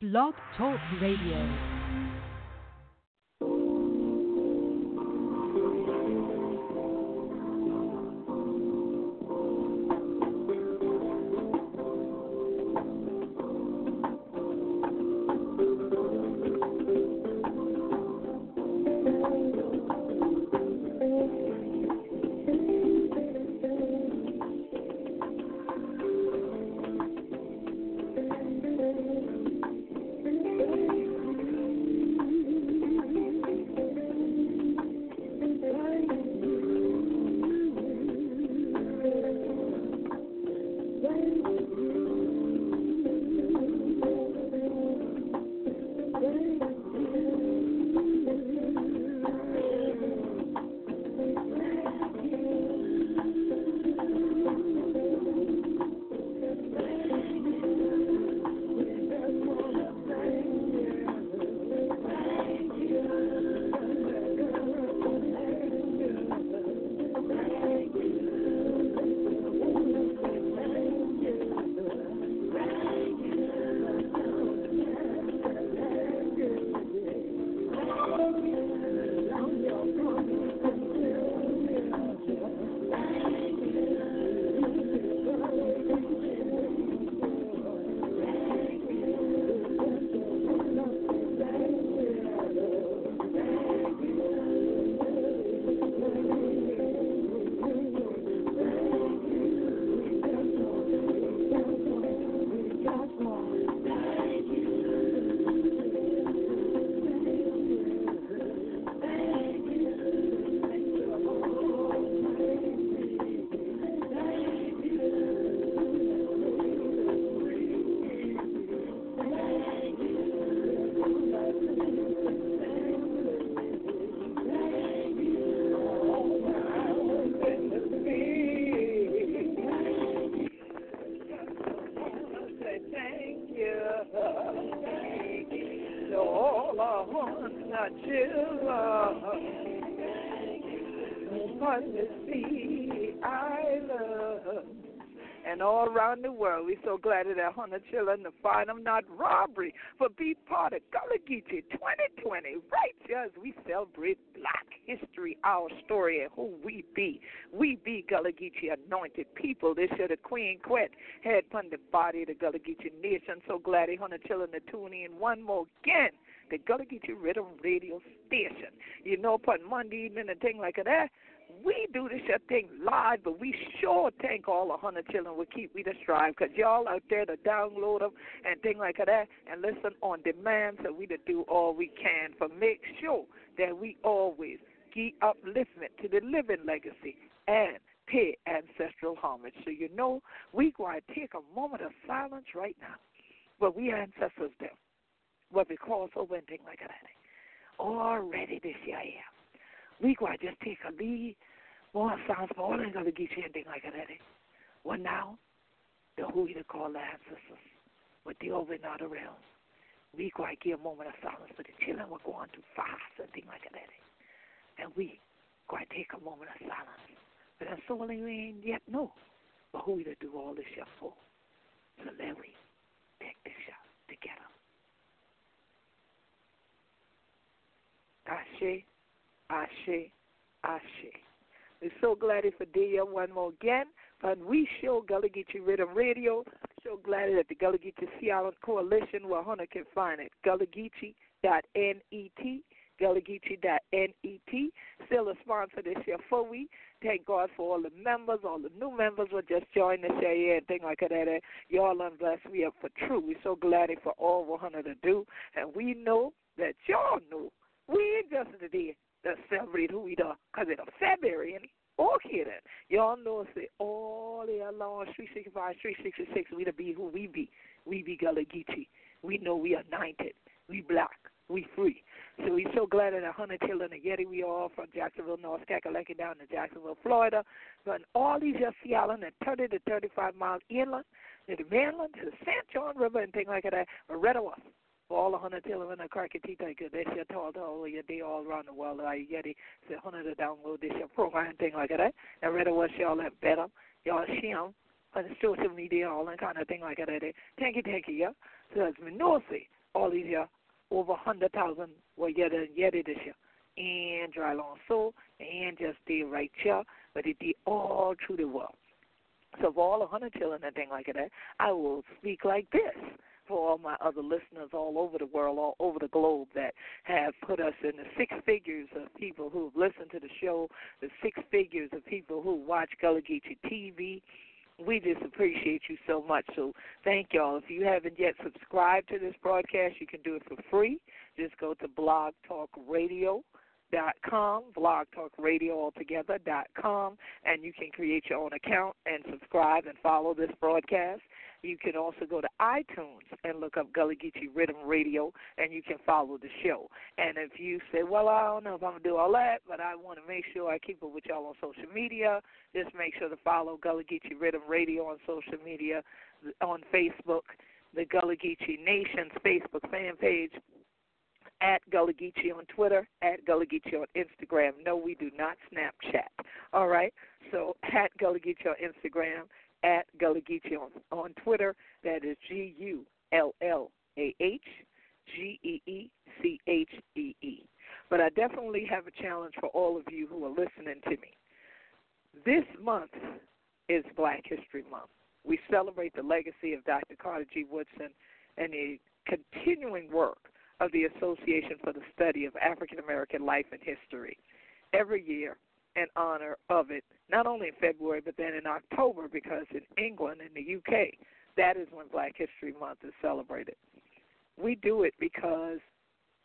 Blog Talk Radio. That hundred children to find them not robbery, for be part of Gullah Geechee 2020. Right, as we celebrate Black history, our story, and who we be. We be Gullah Geechee anointed people. This year the Queen Quet had upon the body of the Gullah Geechee nation. So glad they hundred children to tune in one more again. The Gullah Geechee Riddim Radio Station. You know, upon Monday evening and thing like that we do this thing live, but we sure thank all the hundred children will keep we the strive because y'all out there to download them and thing like that and listen on demand so we to do all we can for make sure that we always keep upliftment to the living legacy and pay ancestral homage. So you know we going to take a moment of silence right now. But we ancestors them. What we call over and thing like that. Already this year, yeah we go just take a lead. More sounds for all ain't gonna get you anything like that. Eh? Well now, the who you call the ancestors with the over and out around. We go give a moment of silence for the children we're going too fast and things like that. Eh? And we go take a moment of silence. But that's all we ain't yet know. But who to do all this shit for. So let we take this shot together. Ashe. Ashe, Ashe. We're so glad for day one more again. And we show Gullah Geechee Riddim Radio. So glad that the Gullah Geechee Coalition, where Hunter can find it. GullahGeechee.net. GullahGeechee.net. Still a sponsor this year for we. Thank God for all the members, all the new members who just joined this year and things like that. Eh? Y'all unblessed. We are for true. We're so glad for all we're Hunter to do. And we know that y'all know we ain't just the the celebrate who we do because it's February and okay then. Y'all know say all year long, 365, 366, we to be who we be. We be Gullah Geechee. We know we anointed. We black. We free. So we so glad that a hundred children and Yeti we all from Jacksonville, North Kakalaki down to Jacksonville, Florida. But all these just Sea Island and thirty to thirty five miles inland, to the mainland, to the St. John River and things like that, are red of us all the hundred till in a carcatita good they should tell all your day all around the world I get it. Say hundred to download this your program thing like that and read what y'all have better. Y'all shim the social media all that kind of thing like that eh? thank you thank you yeah? So know say all these year, over 100,000 were yet uh, and yet this year. And dry long so, and just stay right here, but it did all through the world. So for all the 100 children and thing like that, I will speak like this for all my other listeners all over the world, all over the globe that have put us in the six figures of people who've listened to the show, the six figures of people who watch Gullah Geechee TV. We just appreciate you so much. So thank y'all. If you haven't yet subscribed to this broadcast, you can do it for free. Just go to Blog Talk Radio dot com, and you can create your own account and subscribe and follow this broadcast. You can also go to iTunes and look up Gullah Geechee Riddim Radio, and you can follow the show. And if you say, well, I don't know if I'm going to do all that, but I want to make sure I keep up with y'all on social media, just make sure to follow Gullah Geechee Riddim Radio on social media, on Facebook, the Gullah Geechee Nation's Facebook fan page, at Gullah Geechee on Twitter, at Gullah Geechee on Instagram. No, we do not Snapchat. All right? So at Gullah Geechee on Instagram, at Gullah Geechee on, on Twitter. That is G U L L A H G E E C H E E. But I definitely have a challenge for all of you who are listening to me. This month is Black History Month. We celebrate the legacy of Dr. Carter G. Woodson and the continuing work of the Association for the Study of African American Life and History. Every year, in honor of it, not only in February, but then in October, because in England and the UK, that is when Black History Month is celebrated. We do it because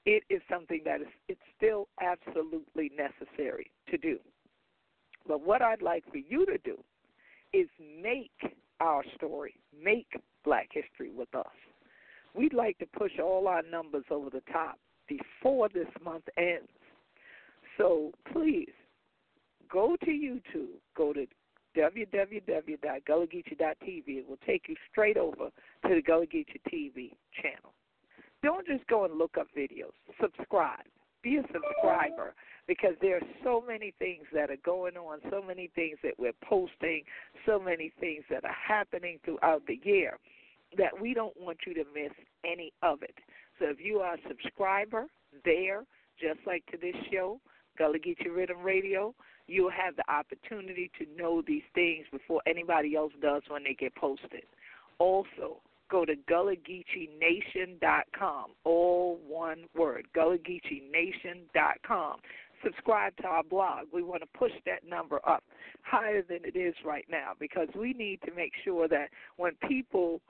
it is something that is it's still absolutely necessary to do. But what I'd like for you to do is make our story, make Black History with us. We'd like to push all our numbers over the top before this month ends. So please go to YouTube, go to www.gullahgeechee.tv. It will take you straight over to the Gullah Geechee TV channel. Don't just go and look up videos. Subscribe. Be a subscriber because there are so many things that are going on, so many things that we're posting, so many things that are happening throughout the year that we don't want you to miss any of it. So if you are a subscriber there, just like to this show, Gullah Geechee Riddim Radio, you'll have the opportunity to know these things before anybody else does when they get posted. Also, go to GullahGeecheeNation.com, all one word, GullahGeecheeNation.com. Subscribe to our blog. We want to push that number up higher than it is right now because we need to make sure that when people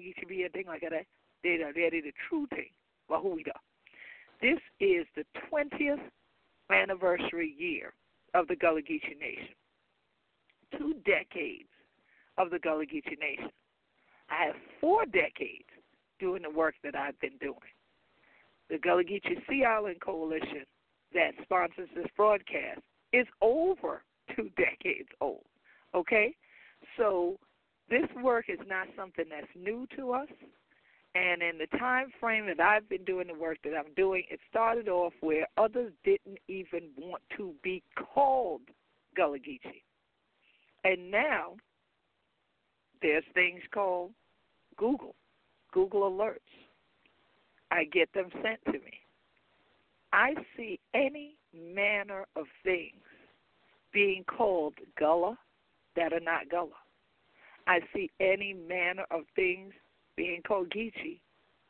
Geechee be and thing like that, they're, they're the true thing. Wahuida. This is the 20th anniversary year of the Gullah Geechee Nation. Two decades of the Gullah Geechee Nation. I have four decades doing the work that I've been doing. The Gullah Geechee Sea Island Coalition that sponsors this broadcast is over two decades old. Okay? So this work is not something that's new to us. And in the time frame that I've been doing the work that I'm doing, it started off where others didn't even want to be called Gullah Geechee. And now there's things called Google, Google Alerts. I get them sent to me. I see any manner of things being called Gullah that are not Gullah. I see any manner of things being called Geechee,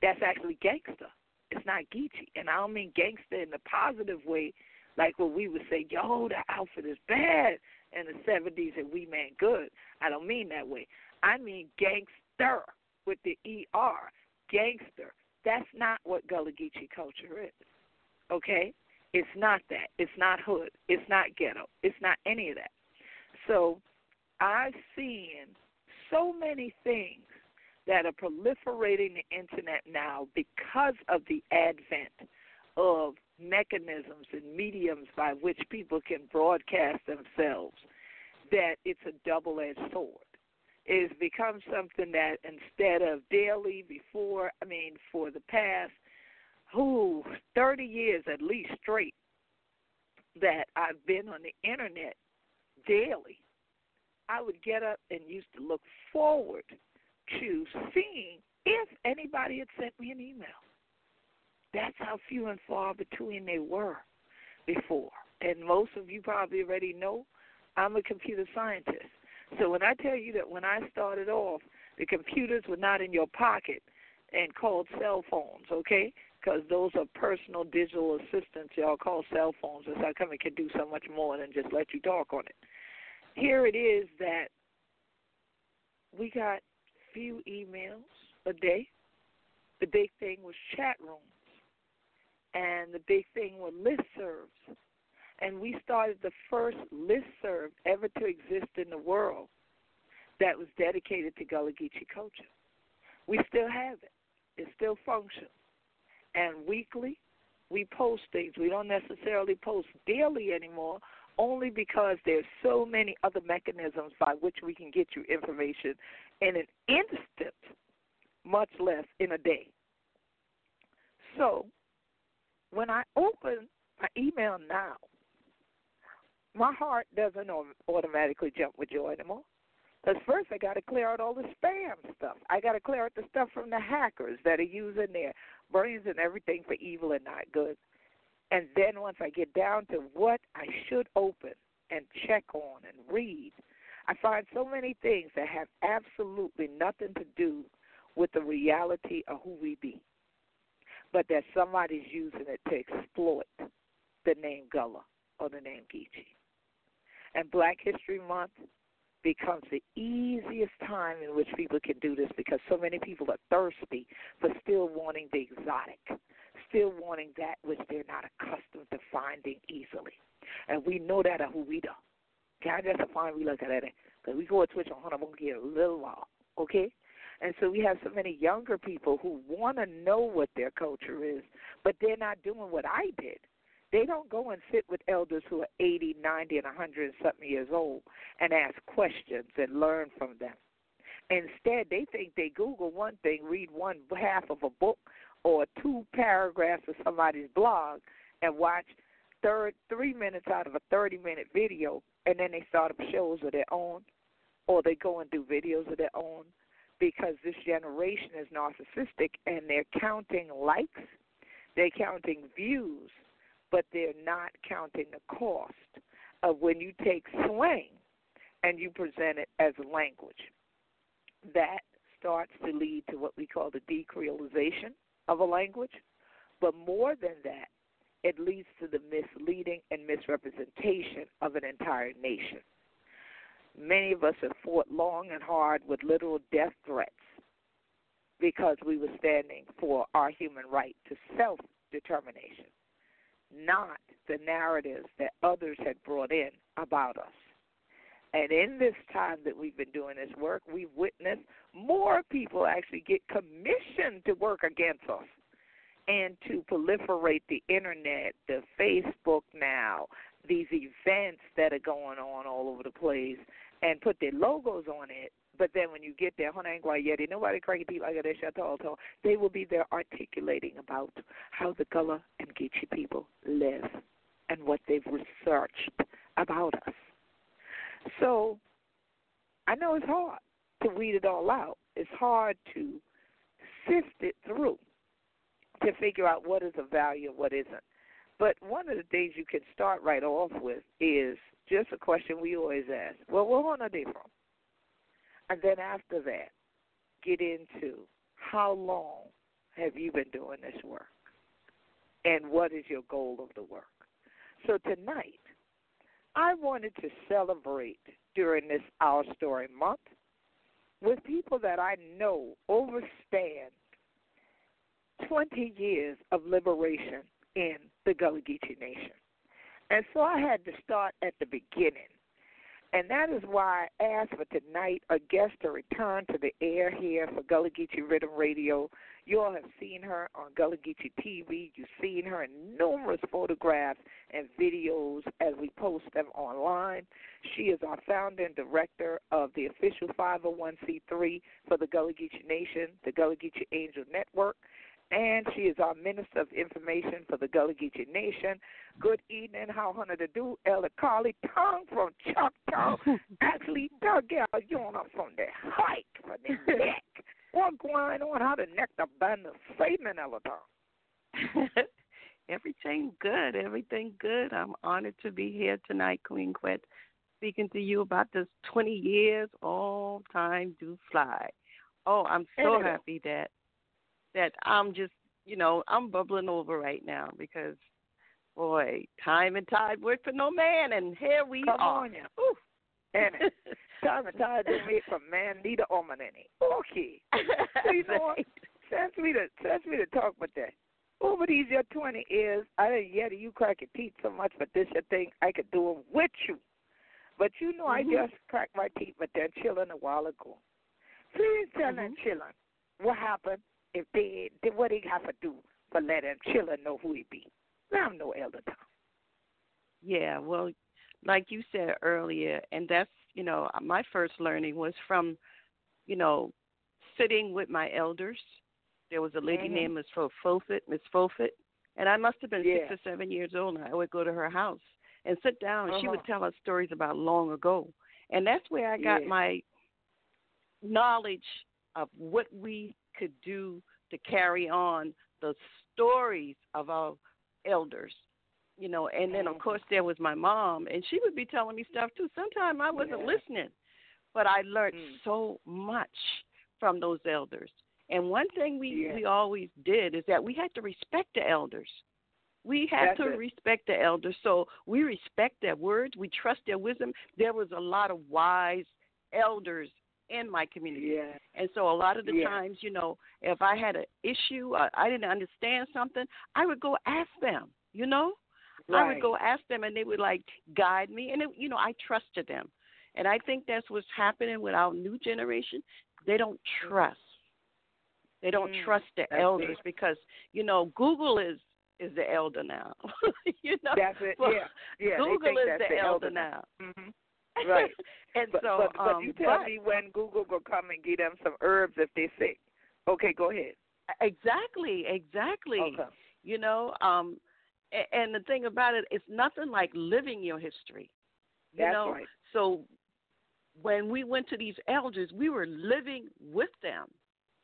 that's actually gangster. It's not Geechee. And I don't mean gangster in the positive way, like what we would say, yo, the outfit is bad in the 70s and we meant good. I don't mean that way. I mean gangster with the ER. Gangster. That's not what Gullah Geechee culture is. Okay? It's not that. It's not hood. It's not ghetto. It's not any of that. So I've seen so many things that are proliferating the internet now because of the advent of mechanisms and mediums by which people can broadcast themselves that it's a double edged sword. It has become something that instead of daily before, I mean, for the past, who, 30 years at least straight, that I've been on the internet daily, I would get up and used to look forward to seeing if anybody had sent me an email. That's how few and far between they were before. And most of you probably already know I'm a computer scientist. So when I tell you that when I started off, the computers were not in your pocket and called cell phones, okay? Because those are personal digital assistants y'all call cell phones. It's how come it can do so much more than just let you talk on it. Here it is that we got few emails a day. The big thing was chat rooms. And the big thing were listservs. And we started the first listserv ever to exist in the world that was dedicated to Gullah Geechee culture. We still have it. It still functions. And weekly, we post things. We don't necessarily post daily anymore, only because there's so many other mechanisms by which we can get you information in an instant, much less in a day. So, when I open my email now, my heart doesn't automatically jump with joy anymore. Because first I got to clear out all the spam stuff. I got to clear out the stuff from the hackers that are using their brains and everything for evil and not good. And then once I get down to what I should open and check on and read, I find so many things that have absolutely nothing to do with the reality of who we be, but that somebody's using it to exploit the name Gullah or the name Geechee. And Black History Month becomes the easiest time in which people can do this because so many people are thirsty for still wanting the exotic, still wanting that which they're not accustomed to finding easily. And we know that at Huida. God, that's a fine we look at it. Because we go to Twitch on Hunter Monkey a little while, okay? And so we have so many younger people who want to know what their culture is, but they're not doing what I did. They don't go and sit with elders who are 80, 90, and 100 something years old and ask questions and learn from them. Instead, they think they Google one thing, read one half of a book or two paragraphs of somebody's blog, and watch third three minutes out of a 30 minute video, and then they start up shows of their own, or they go and do videos of their own because this generation is narcissistic and they're counting likes, they're counting views, but they're not counting the cost of when you take slang and you present it as a language. That starts to lead to what we call the decreolization of a language. But more than that, it leads to the misleading and misrepresentation of an entire nation. Many of us have fought long and hard with literal death threats because we were standing for our human right to self determination not the narratives that others had brought in about us. And in this time that we've been doing this work, we've witnessed more people actually get commissioned to work against us and to proliferate the internet, the Facebook now, these events that are going on all over the place, and put their logos on it but then when you get there, Yeti, nobody cranky people like that Chateau they will be there articulating about how the Gullah and Geechee people live and what they've researched about us. So I know it's hard to weed it all out. It's hard to sift it through to figure out what is of value and what isn't. But one of the things you can start right off with is just a question we always ask. Well, where are they from? And then after that, get into how long have you been doing this work? And what is your goal of the work? So tonight, I wanted to celebrate during this Our Story month with people that I know overstand 20 years of liberation in the Gullah Geechee Nation. And so I had to start at the beginning and that is why I asked for tonight a guest to return to the air here for Gullah Geechee Riddim Radio. You all have seen her on Gullah Geechee TV. You've seen her in numerous photographs and videos as we post them online. She is our founder and director of the official 501c3 for the Gullah Geechee Nation, the Gullah Geechee Angel Network and she is our Minister of Information for the Gullah Geechee Nation. Good evening, how honor to do, Elder Carlie Towne from Choctaw. Actually, dug Doug Yona from the hike from the neck. What going on? How the neck the band of Satan Ellerton? Everything good. Everything good. I'm honored to be here tonight, Queen Quet, speaking to you about this 20 years. All time do fly. Oh, I'm so happy that that I'm just, you know, I'm bubbling over right now because, boy, time and tide work for no man, and here we Come are. On, yeah. Ooh. And time and tide don't wait for man neither woman any. Okay. So you know what? Sends me to sends me to talk about that. Over these your twenty years, I didn't yet you crack your teeth so much, but this your thing I could do it with you. But you know, mm-hmm. I just cracked my teeth with that chilling a while ago. Please tell mm-hmm. them chilling what happened if they, they what they have to do for let him chilling know who he be. I'm no Elder Towne. Yeah, well, like you said earlier, and that's you know my first learning was from, you know, sitting with my elders. There was a lady mm-hmm. named Miss Fofit, Miss Fofit, and I must have been yeah. six or seven years old. And I would go to her house and sit down, and uh-huh. she would tell us stories about long ago, and that's where I got yeah. my knowledge of what we could do to carry on the stories of our elders you know and then of Mm-hmm. course there was my mom and she would be telling me stuff too sometimes i wasn't yeah. listening but i learned mm. so much from those elders and one thing we yeah. we always did is that we had to respect the elders we had That's to it. respect the elders so we respect their words we trust their wisdom there was a lot of wise elders in my community Yeah. and so a lot of the Yeah. times, you know, if I had an issue, uh, I didn't understand something, I would go ask them, you know? Right. I would go ask them and they would like guide me and it, you know, I trusted them. And I think that's what's happening with our new generation. They don't trust. They don't Mm, trust the elders it. because, you know, Google is is the elder now. you know? That's it. Well, yeah. Yeah. Google is that's the, elder, elder now. hmm Right. and But, so but, but um you tell but- me when Google will come and give them some herbs if they sick. Okay, go ahead. Exactly, exactly. Okay. You know, um, and, the thing about it, it's nothing like living your history. You That's know, right. so when we went to these elders, we were living with them.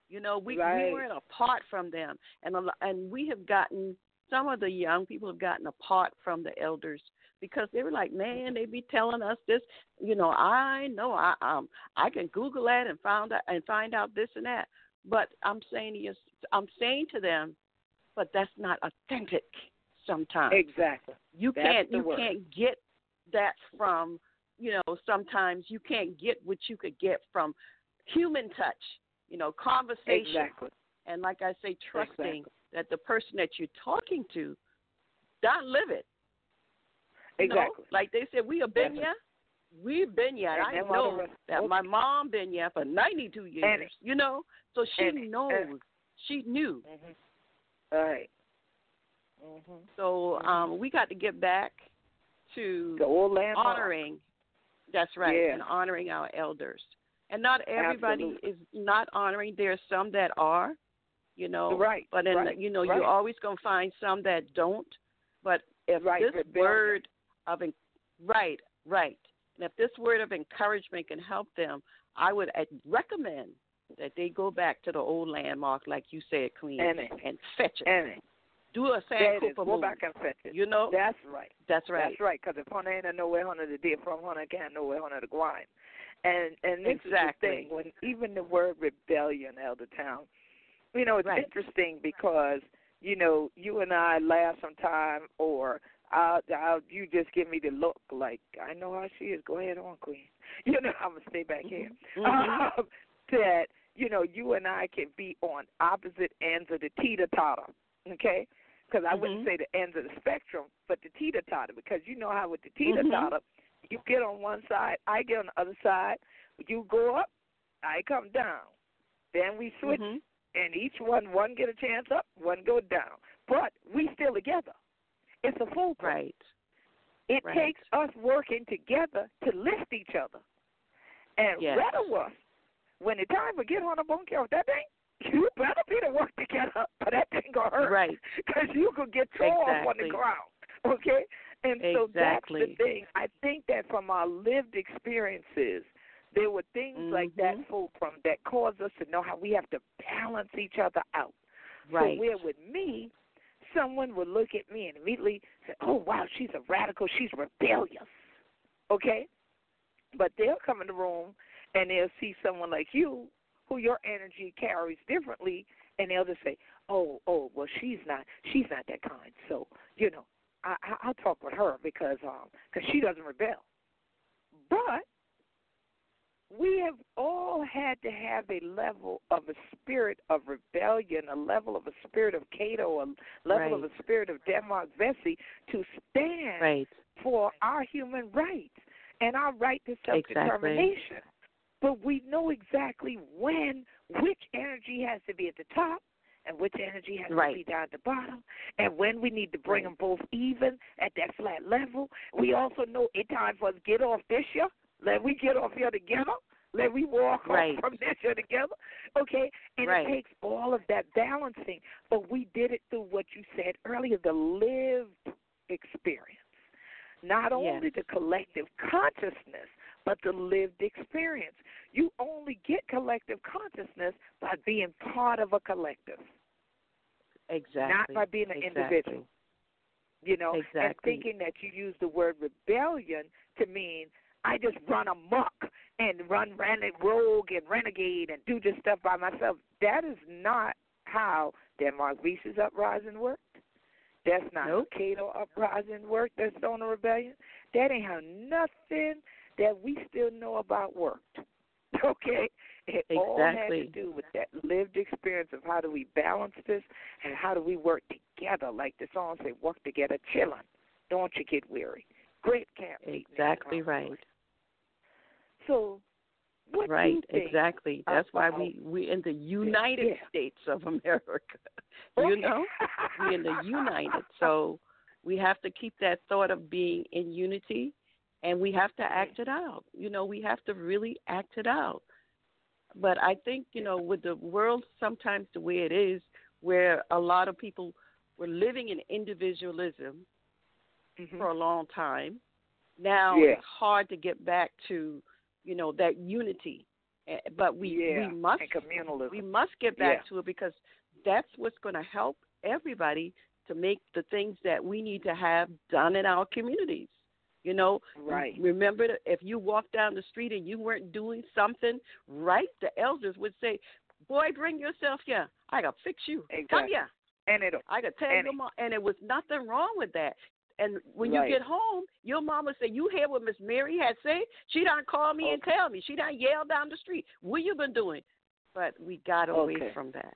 You know, we Right. we weren't apart from them, and and we have gotten some of the young people have gotten apart from the elders because they were like, man, they be telling us this. You know, I know I um I can Google that and find out and find out this and that. But I'm saying to you, I'm saying to them, but that's not authentic. Sometimes Exactly. you That's can't you word. can't get that from you know sometimes you can't get what you could get from human touch you know conversation Exactly. and like i say trusting Exactly. that the person that you're talking to don't live it You know, Exactly. like they said we have been here we've been here i know that okay. my mom been here for 92 years And- you know so she and- knows and- she knew Mhm. All right. Mhm. so Mhm. um we got to get back to The old landmark. honoring that's right Yeah. and honoring our elders and not everybody Absolutely. is not honoring there's some that are you know Right, but then right, you know right. you're always going to find some that don't but if Right, this rebellion. word of right right and if this word of encouragement can help them i would uh, recommend that they go back to the old landmark like you said queen And and fetch it And it. Do a That is. Sankofa Go move back and fetch it. you know That's right. that's right That's right. Because if Hunter ain't a nowhere Hunter the day from Hunter can't nowhere Hunter the grind. And and this Exactly. is the thing when even the word rebellion, Elder Towne, you know, it's Right. interesting because you know you and I laugh sometime, or I'll, I'll you just give me the look like I know how she is. Go ahead on, Queen. You know I'm gonna stay back here. Mhm. Um, that you know you and I can be on opposite ends of the teeter totter. Okay. Because I wouldn't Mhm. say the ends of the spectrum, but the teeter totter. Because you know how with the teeter totter, you get on one side, I get on the other side. You go up, I come down. Then we switch, Mhm. and each one one get a chance up, one go down. But we still together. It's a full right It Right. takes us working together to lift each other. And Yes. rather us, when the time for get on a bone care that thing, you better be to work together, or that thing gonna hurt. Right. Because you could get thrown off on the Exactly. ground. Okay? And so Exactly. that's the thing. I think that from our lived experiences, There were things mm-hmm. like that, fulcrum, that caused us to know how we have to balance each other out. Right. So where with me, someone would look at me and immediately say, "Oh wow, she's a radical. She's rebellious." Okay, but they'll come in the room and they'll see someone like you, who your energy carries differently, and they'll just say, "Oh, oh, well, she's not. She's not that kind." So you know, I, I'll talk with her because um, cause she doesn't rebel. But we have all had to have a level of a spirit of rebellion, a level of a spirit of Cato, a level right. of a spirit of Denmark Vesey to stand right. for our human rights and our right to self determination. Exactly. But we know exactly when which energy has to be at the top and which energy has right. to be down at the bottom, and when we need to bring them both even at that flat level. We also know it's time for us to get off this year. Let we get off here together. Let we walk right. from this year together. Okay? And right. it takes all of that balancing. But we did it through what you said earlier, the lived experience. Not only yes. the collective consciousness, but the lived experience. You only get collective consciousness by being part of a collective. Exactly. Not by being an exactly. individual. You know, exactly. and thinking that you use the word rebellion to mean I just run amok and run ran rogue and renegade and do this stuff by myself. That is not how Denmark Vesey's uprising worked. That's not nope. Cato uprising worked. That's on a rebellion. That ain't how nothing that we still know about worked. Okay? It exactly. all had to do with that lived experience of how do we balance this and how do we work together, like the song say, work together, chillin'. Don't you get weary. Great camp. Exactly right. So, what right, exactly. That's why we we in the United yeah. States of America. You know, we in the United. So we have to keep that thought of being in unity, and we have to act it out. You know, we have to really act it out. But I think you know, with the world sometimes the way it is, where a lot of people were living in individualism mm-hmm. for a long time. Now yeah. it's hard to get back to you know that unity but we yeah. we must we must get back yeah. to it because that's what's going to help everybody to make the things that we need to have done in our communities you know right remember if you walk down the street and you weren't doing something right the elders would say boy bring yourself here i gotta fix you exactly. come here and it i gotta tell and your mom and it was nothing wrong with that and when right. you get home, your mama say, "You hear what Miss Mary had said? She done call me okay. and tell me. She done yell down the street. What you been doing?" But we got away okay. from that.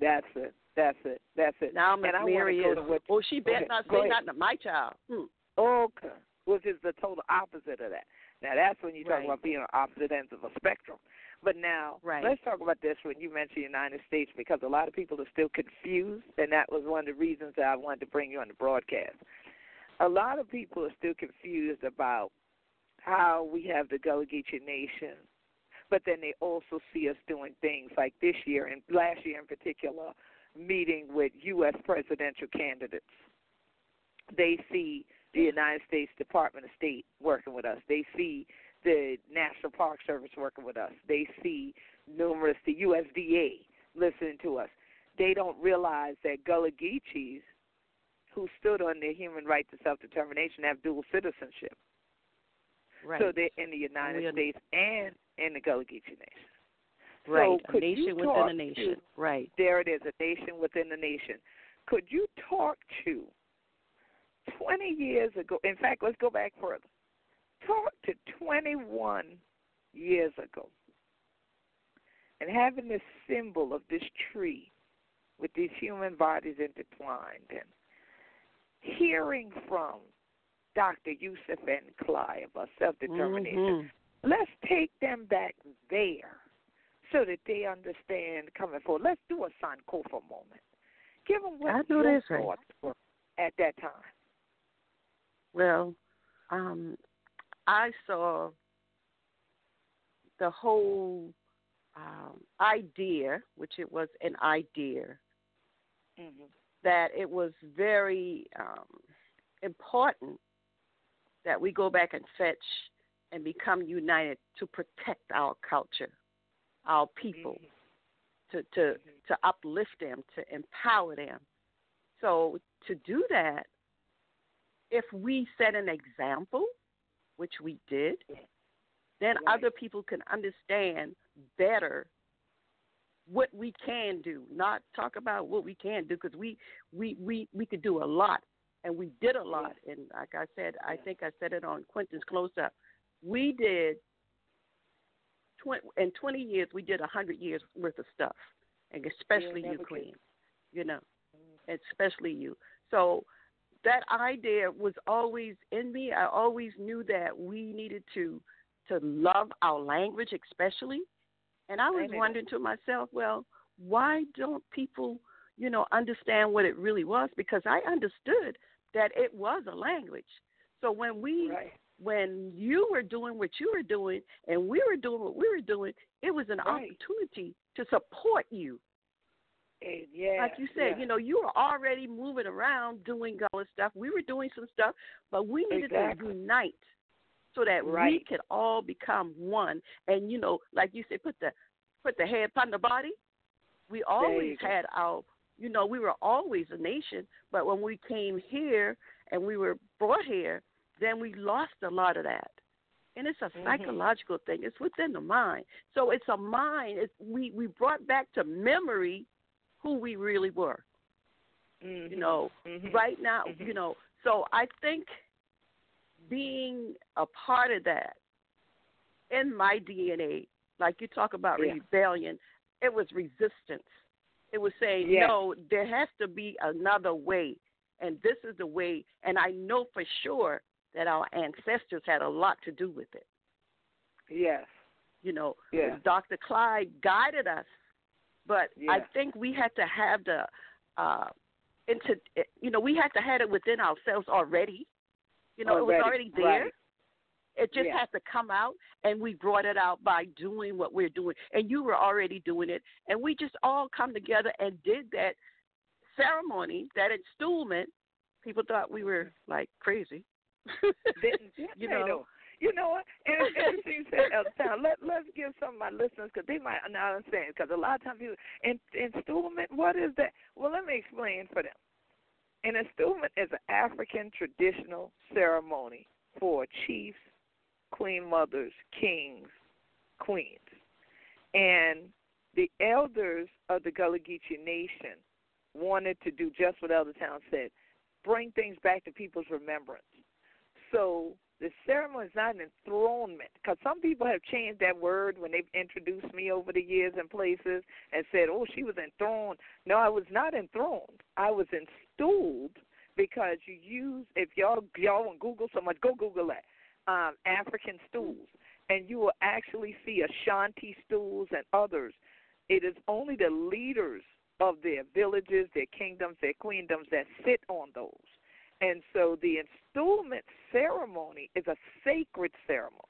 That's it. That's it. That's it. Now Miss Mary is. Oh, she better not say nothing to my child. Hmm. Okay. Which is the total opposite of that. Now that's when you talk right. about being on opposite ends of a spectrum. But now right. let's talk about this when you mentioned the United States because a lot of people are still confused, and that was one of the reasons that I wanted to bring you on the broadcast a lot of people are still confused about how we have the Gullah Geechee Nation, but then they also see us doing things like this year and last year in particular, meeting with U.S. presidential candidates. They see the United States Department of State working with us. They see the National Park Service working with us. They see numerous the USDA listening to us. They don't realize that Gullah Geechees who stood on their human right to self determination have dual citizenship. Right. So they're in the United we States and in the Gullah Geechee Nation. Right, so a nation within a nation. To, right. There it is, a nation within a nation. Could you talk to 20 years ago? In fact, let's go back further. Talk to 21 years ago and having this symbol of this tree with these human bodies intertwined and hearing from Dr. Yusuf and Cly about self determination. Mm-hmm. Let's take them back there so that they understand coming forward. Let's do a Sanko for a moment. Give them what your thoughts were at that time. Well, um, I saw the whole um, idea, which it was an idea, mm-hmm. that it was very um, important that we go back and fetch and become united to protect our culture, our people, Mm-hmm. to to to uplift them, to empower them. So to do that, if we set an example, which we did, then Right. other people can understand better what we can do. Not talk about what we can do because we we we we could do a lot, and we did a lot. And like I said, I think I said it on Quentin's close up. We did. 20, in 20 years, we did 100 years worth of stuff, and especially never you, know, mm-hmm. especially you. So that idea was always in me. I always knew that we needed to to love our language, especially. And I was wondering to myself, well, why don't people, you know, understand what it really was? Because I understood that it was a language. So when we Right. when you were doing what you were doing and we were doing what we were doing, it was an Right. opportunity to support you. Yeah. Like you said, yeah. you know, you were already moving around doing all this stuff. We were doing some stuff, but we needed Exactly. to unite so that we could all become one. And you know, like you said, put the put the head upon the body. We always go. had our, you know, we were always a nation, but when we came here and we were brought here, then we lost a lot of that. And it's a Mhm. psychological thing. It's within the mind. So it's a mind. It's, we we brought back to memory who we really were. Mhm. You know, Mhm. right now, Mhm. you know. So I think being a part of that in my DNA, like you talk about Yeah. rebellion, it was resistance. It was saying, Yes. no, there has to be another way, and this is the way. And I know for sure that our ancestors had a lot to do with it. Yes. You know, Yeah. Dr. Clyde guided us, but I think we had to have the, uh, into, you know, we had to have it within ourselves already. You know, it was Already, already there. right. It just Yeah. has to come out, and we brought it out by doing what we're doing. And you were already doing it, and we just all come together and did that ceremony, that installment. People thought we were like crazy. Didn't you know? You know what? And interesting you said Elder Towne. Let Let's give some of my listeners because they might not understand. Because a lot of times people in installment. What is that? Well, let me explain for them. An installment is an African traditional ceremony for chiefs, queen mothers, kings, queens, and the elders of the Gullah Geechee Nation wanted to do just what Elder Towne said: bring things back to people's remembrance. So the ceremony is not an enthronement because some people have changed that word when they've introduced me over the years in places and said, "Oh, she was enthroned." No, I was not enthroned. I was installed because you use if y'all y'all want Google so much, go Google that um, African stools, and you will actually see Ashanti stools and others. It is only the leaders of their villages, their kingdoms, their queendoms that sit on those. And so the installment ceremony is a sacred ceremony.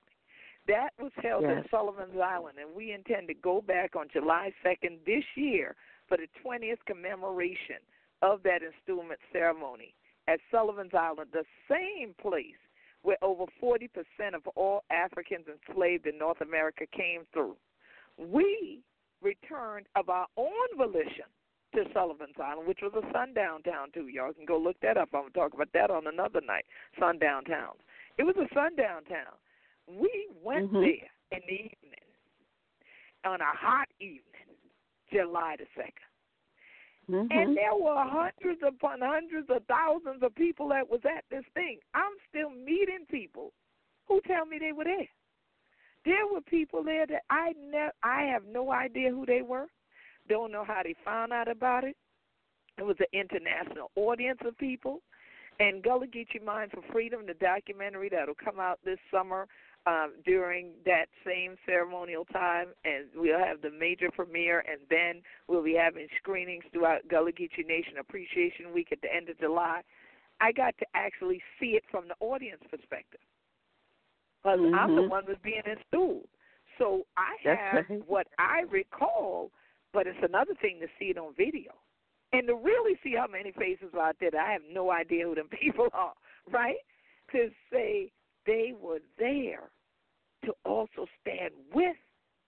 That was held Yes. at Sullivan's Island, and we intend to go back on July 2nd this year for the 20th commemoration of that installment ceremony at Sullivan's Island, the same place where over 40% of all Africans enslaved in North America came through. We returned of our own volition to Sullivan's Island, which was a sundown town too. Y'all can go look that up. I'm gonna talk about that on another night. Sundown towns. It was a sundown town. We went Mhm. there in the evening, on a hot evening, July the second. Mhm. And there were hundreds upon hundreds of thousands of people that was at this thing. I'm still meeting people who tell me they were there. There were people there that I ne- I have no idea who they were. Don't know how they found out about it. It was an international audience of people. And Gullah Geechee Mind for Freedom, the documentary that'll come out this summer um, during that same ceremonial time, and we'll have the major premiere, and then we'll be having screenings throughout Gullah Geechee Nation Appreciation Week at the end of July. I got to actually see it from the audience perspective. Because I'm the Mhm. one that's being installed. So I That's have right. what I recall, but it's another thing to see it on video. And to really see how many faces are out there that I have no idea who them people are, right? To say they were there to also stand with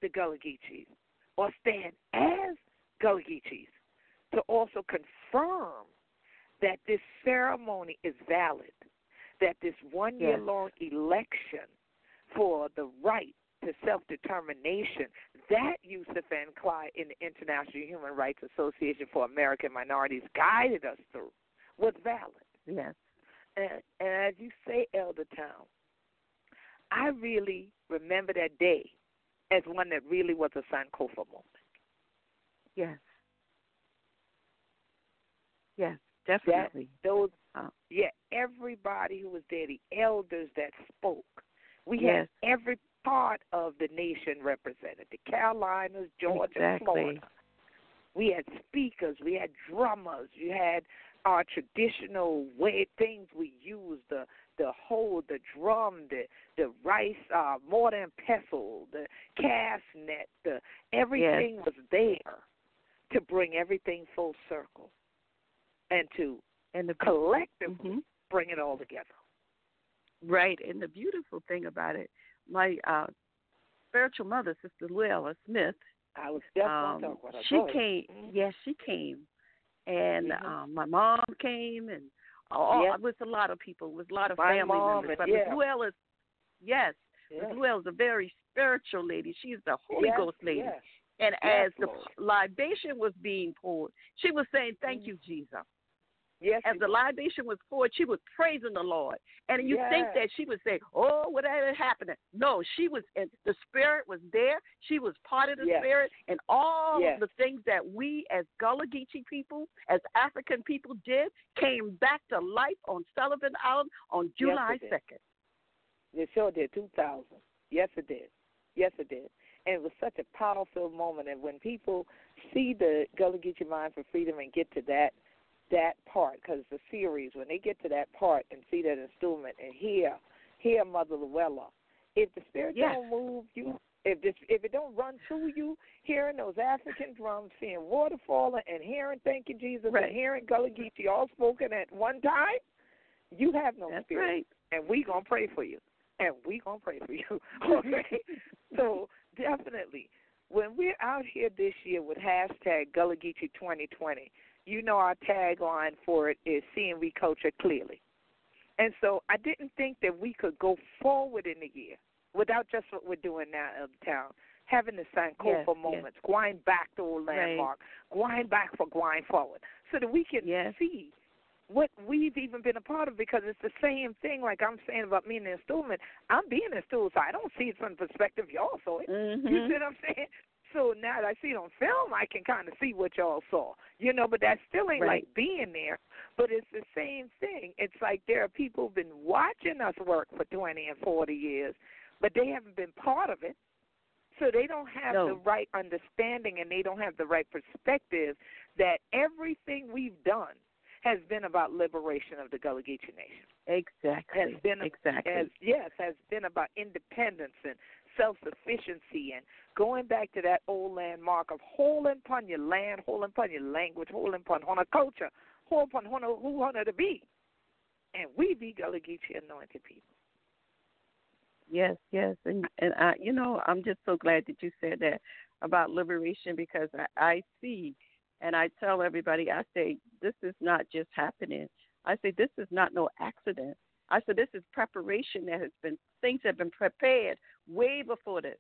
the Gullah Geechees or stand as Gullah Geechees to also confirm that this ceremony is valid, that this one year long election for the right to self determination that Yusuf and Clyde in the International Human Rights Association for American Minorities guided us through was valid. Yes. And, and as you say, Elder Towne, I really remember that day as one that really was a Sankofa moment. Yes. Yes, definitely. That, those, uh, yeah, everybody who was there, the elders that spoke. We yes. had every part of the nation represented. The Carolinas, Georgia, exactly. Florida. We had speakers, we had drummers, you had our traditional way things we use the the whole the drum the the rice uh mortar and pestle the cast net the everything yes. was there to bring everything full circle and to and the collectively mm-hmm. bring it all together right and the beautiful thing about it my uh spiritual mother sister luella smith I was just um, talk about her. she came mm-hmm. yes she came and mm-hmm. um, my mom came, and all it was a lot of people, it was a lot of my family mom members. But yeah. Is, yes, yes. Is a very spiritual lady. She's the Holy yes, Ghost lady. Yes. And yes, as the libation was being poured, she was saying, "Thank mm-hmm. you, Jesus." Yes, as the libation was poured, she was praising the Lord. And you yes. think that she would say, "Oh, whatever happened?" No, she was. And the Spirit was there. She was part of the yes. Spirit, and all yes. of the things that we, as Gullah Geechee people, as African people, did came back to life on Sullivan Island on July second. Yes, it sure did. Two thousand. Yes, it did. Yes, it did. And it was such a powerful moment. And when people see the Gullah Geechee Mind for Freedom and get to that that part because the series when they get to that part and see that installment and hear hear Mother Luella, if the spirit yes. don't move you, if this if it don't run to you, hearing those African drums, seeing water falling, and hearing "Thank You Jesus" right. and hearing Gullah Geechee all spoken at one time, you have no That's spirit, right. and we gonna pray for you, and we gonna pray for you. okay, so definitely when we're out here this year with hashtag Gullah Geechee 2020 you know our tagline for it is seeing we culture clearly. And so I didn't think that we could go forward in the year without just what we're doing now in the town, having the Sankofa yes, moments, yes. going back to old landmark, right. going back for going forward, so that we can yes. see what we've even been a part of because it's the same thing like I'm saying about me in the installment. I'm being a student, so I don't see it from the perspective y'all saw it. Mm-hmm. You see what I'm saying? So now that I see it on film, I can kind of see what y'all saw, you know. But that still ain't right. like being there. But it's the same thing. It's like there are people who've been watching us work for 20 and 40 years, but they haven't been part of it. So they don't have no. the right understanding and they don't have the right perspective that everything we've done has been about liberation of the Gullah Geechee Nation. Exactly. Has been exactly. Has, yes, has been about independence and self sufficiency and going back to that old landmark of holding upon your land, holding upon your language, holding upon honor culture, holding upon honor who honor to be. And we be Gullah Geechee anointed people. Yes, yes, and and I, you know, I'm just so glad that you said that about liberation because I, I see, and I tell everybody, I say this is not just happening. I say this is not no accident. I said this is preparation that has been things have been prepared way before this.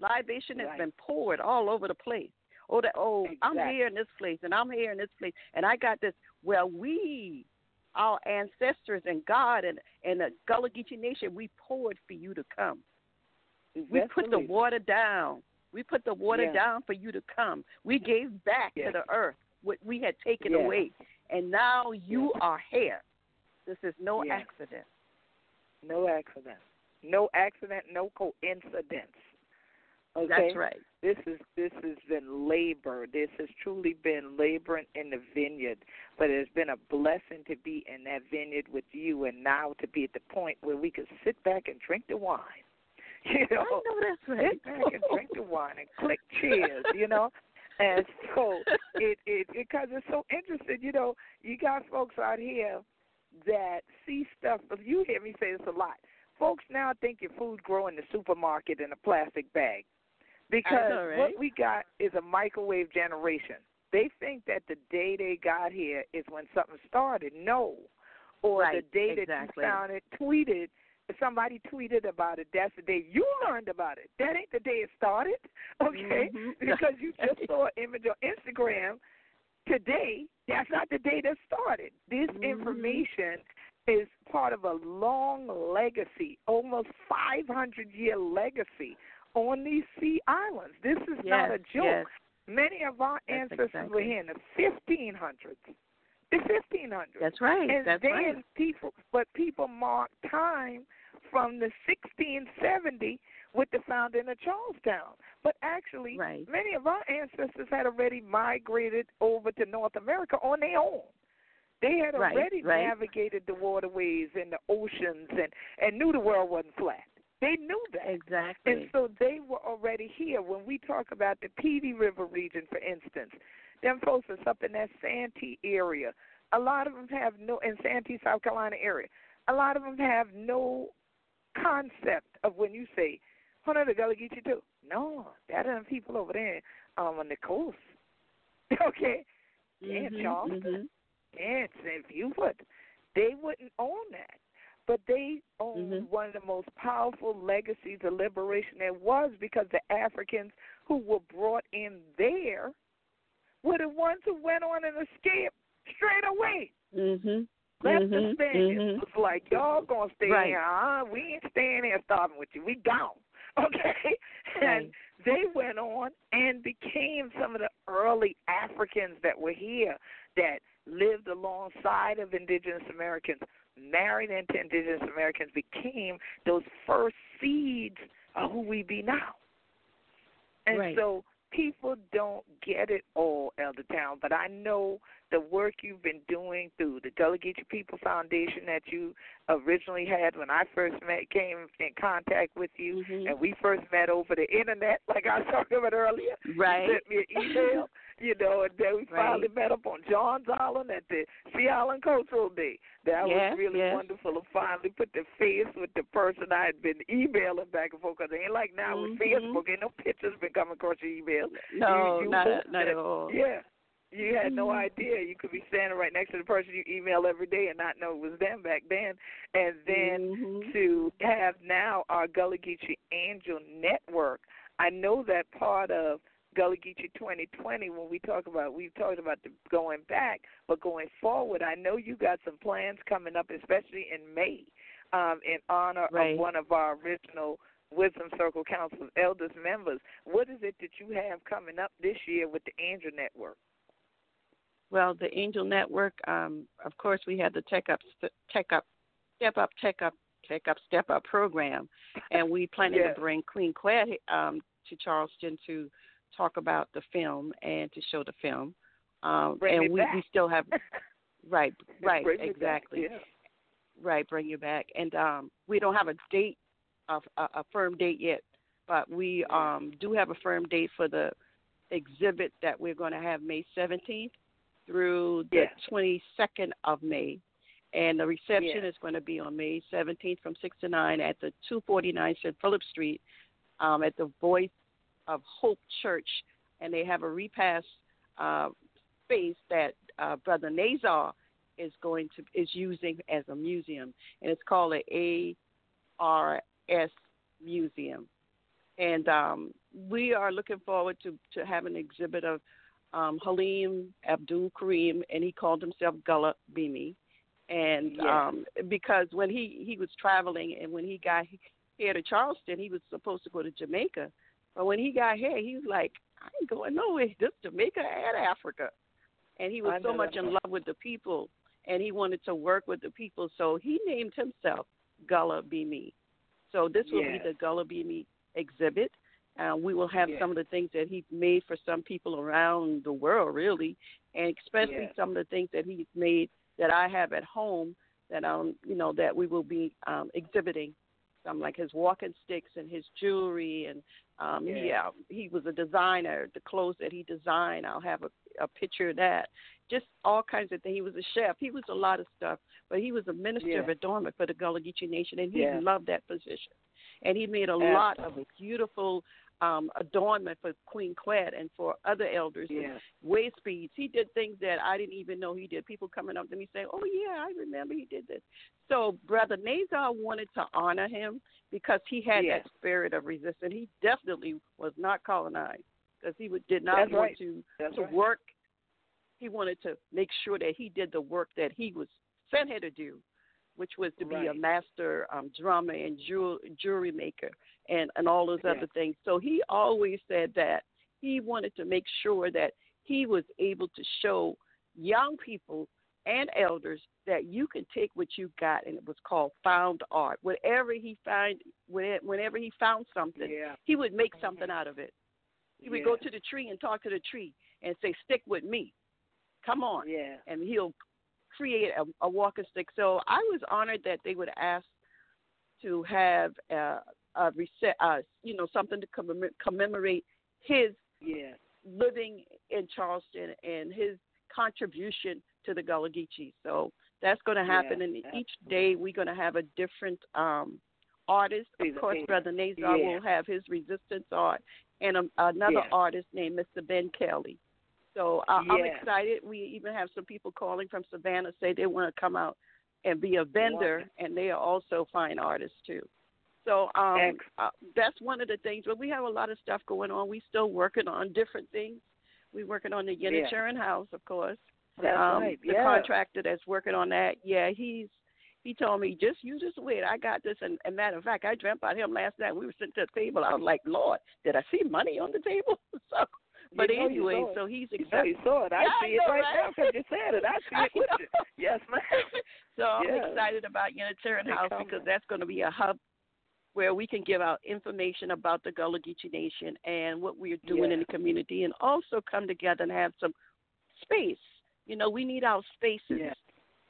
Libation has right. been poured all over the place. Oh, that oh, exactly. I'm here in this place, and I'm here in this place, and I got this. Well, we, our ancestors and God and and the Gullah Geechee Nation, we poured for you to come. We put the water down. We put the water yes. down for you to come. We gave back yes. to the earth what we had taken yes. away, and now you are here. This is no accident. No accident. No accident. No coincidence. Okay? That's right. This is this has been labor. This has truly been laboring in the vineyard. But it's been a blessing to be in that vineyard with you, and now to be at the point where we can sit back and drink the wine. You know, I know that's right. sit back and drink the wine and click cheers. You know. And so it it because it's so interesting, you know, you got folks out here that see stuff you hear me say this a lot folks now think your food grow in the supermarket in a plastic bag. Because know, right? what we got is a microwave generation. They think that the day they got here is when something started. No. Or Right, the day exactly. that you found it tweeted somebody tweeted about it, that's the day you learned about it. That ain't the day it started. Okay? Mhm. Because you just saw an image on Instagram today, that's not the day that started. This Mhm. information is part of a long legacy, almost 500 year legacy on these sea islands. This is not a joke. yes. Many of our That's ancestors were here in the 1500s. The 1500s. That's right. And That's then right. people, but people mark time from the 1670 with the founding of Charlestown. But actually, Right. many of our ancestors had already migrated over to North America on their own. They had already right. navigated the waterways and the oceans and and knew the world wasn't flat. They knew that. Exactly. And so they were already here. When we talk about the Pee Dee River region, for instance, them folks that's up in that Santee area, a lot of them have no, in Santee, South Carolina area, a lot of them have no concept of when you say, hold on, the Gullah Geechee too. No, that are people over there um, on the coast. okay? Yeah, Mhm, Charleston. mhm. Yeah, if you would, they wouldn't own that. But they own Mhm. one of the most powerful legacies of liberation there was because the Africans who were brought in there were the ones who went on and escaped straight away. Mhm. Left the Mhm, Spaniards. mhm. It was like, y'all gonna stay Right. here. Uh, we ain't staying here starving with you. We gone. Okay? And they went on and became some of the early Africans that were here that lived alongside of indigenous Americans, married into indigenous Americans, became those first seeds of who we be now. And Right. so people don't get it all, Elder Towne, but I know the work you've been doing through the Delegate Your People Foundation that you originally had when I first met, came in contact with you, Mhm. and we first met over the internet, like I was talking about earlier. Right. You sent me an email, you know, and then we finally Right. met up on John's Island at the Sea Island Cultural Day. That Yes, was really yes. wonderful to finally put the face with the person I had been emailing back and forth. Because it ain't like now Mhm. with Facebook, ain't no pictures been coming across your email. No, you, you not not that- at all. Yeah. You had no Mhm. idea. You could be standing right next to the person you email every day and not know it was them back then. And then Mhm. to have now our Gullah Geechee Angel Network. I know that part of Gullah Geechee 2020 when we talk about we've talked about the going back, but going forward, I know you got some plans coming up, especially in May, um, in honor Right. of one of our original Wisdom Circle Council Elders members. What is it that you have coming up this year with the Angel Network? Well, the Angel Network, um, of course, we had the Tech Up, Tech Up, Step Up, Tech Up, Tech Up, Step Up program, and we planning Yes. to bring Queen Claire um, to Charleston to talk about the film and to show the film. Um, Bring and we, back. we still have right, right, back, exactly, yeah. right. Bring you back, and um, we don't have a date, of a, a firm date yet, but we um, do have a firm date for the exhibit that we're going to have May 17th through the Yes. 22nd of May. And the reception is going to be on May 17th from 6 to 9 at the 249 St. Philip Street um, at the Voice of Hope Church. And they have a repast uh, space that uh, Brother Nazar is going to is using as a museum, and it's called a ARS Museum. And um, we are looking forward to to have an exhibit of um, Halim Abdul Karim, and he called himself Gullah Bimi. And Yes. um, because when he he was traveling, and when he got here to Charleston, he was supposed to go to Jamaica, but when he got here, he was like, "I ain't going nowhere. This Jamaica and Africa." And he was I so much in love with the people, and he wanted to work with the people, so he named himself Gullah Bimi. So this will Yes. be the Gullah Bimi exhibit. Uh, we will have some of the things that he's made for some people around the world, really, and especially some of the things that he's made that I have at home that um you know that we will be um, exhibiting. Some like his walking sticks and his jewelry and Um, Yeah. He uh, he was a designer. The clothes that he designed, I'll have a, a picture of that. Just all kinds of things. He was a chef. He was a lot of stuff. But he was a minister of adornment for the Gullah Geechee Nation, and he loved that position. And he made a lot of beautiful um, adornment for Queen Quet and for other elders. and Yeah. waist beads. He did things that I didn't even know he did. People coming up to me saying, "Oh yeah, I remember he did this." So Brother Nazar wanted to honor him because he had Yeah. that spirit of resistance. He definitely was not colonized because he did not That's want right. to That's to right. work. He wanted to make sure that he did the work that he was sent here to do, which was to be a master um, drummer and jewel, jewelry maker and and all those Yeah. other things. So he always said that he wanted to make sure that he was able to show young people and elders that you can take what you got, and it was called found art. Whatever he find, whenever he found something, Yeah. he would make something out of it. He would go to the tree and talk to the tree and say, "Stick with me, come on," Yeah. and he'll create a, a walking stick. So I was honored that they would ask to have uh, a reset, uh, you know, something to commem- commemorate his Yeah. living in Charleston and his contribution to the Gullah Geechee. So that's going to happen, Yeah, and absolutely. each day we're going to have a different um, artist. Of course. Brother Nazar Yeah. will have his resistance art, and um, another artist named Mr. Ben Kelly. So I I'm excited. We even have some people calling from Savannah say they want to come out and be a vendor, and they are also fine artists too. So um, uh, that's one of the things. But we have a lot of stuff going on. We still working on different things. We're working on the Yeah. Unitarian House, of course. That's um, right. The yeah. contractor that's working on that, yeah, he's he told me just you just wait. I got this, and, and matter of fact, I dreamt about him last night. We were sitting at the table. I was like, Lord, did I see money on the table? so, but You know anyway, so he's You know excited. you saw it. I Yeah, I see it right, right? now because you said it. I see I it with you. Yes, ma'am. So I'm excited about Unitarian House because that's going to be a hub where we can give out information about the Gullah Geechee Nation and what we're doing in the community, and also come together and have some space. You know, we need our spaces. Yeah.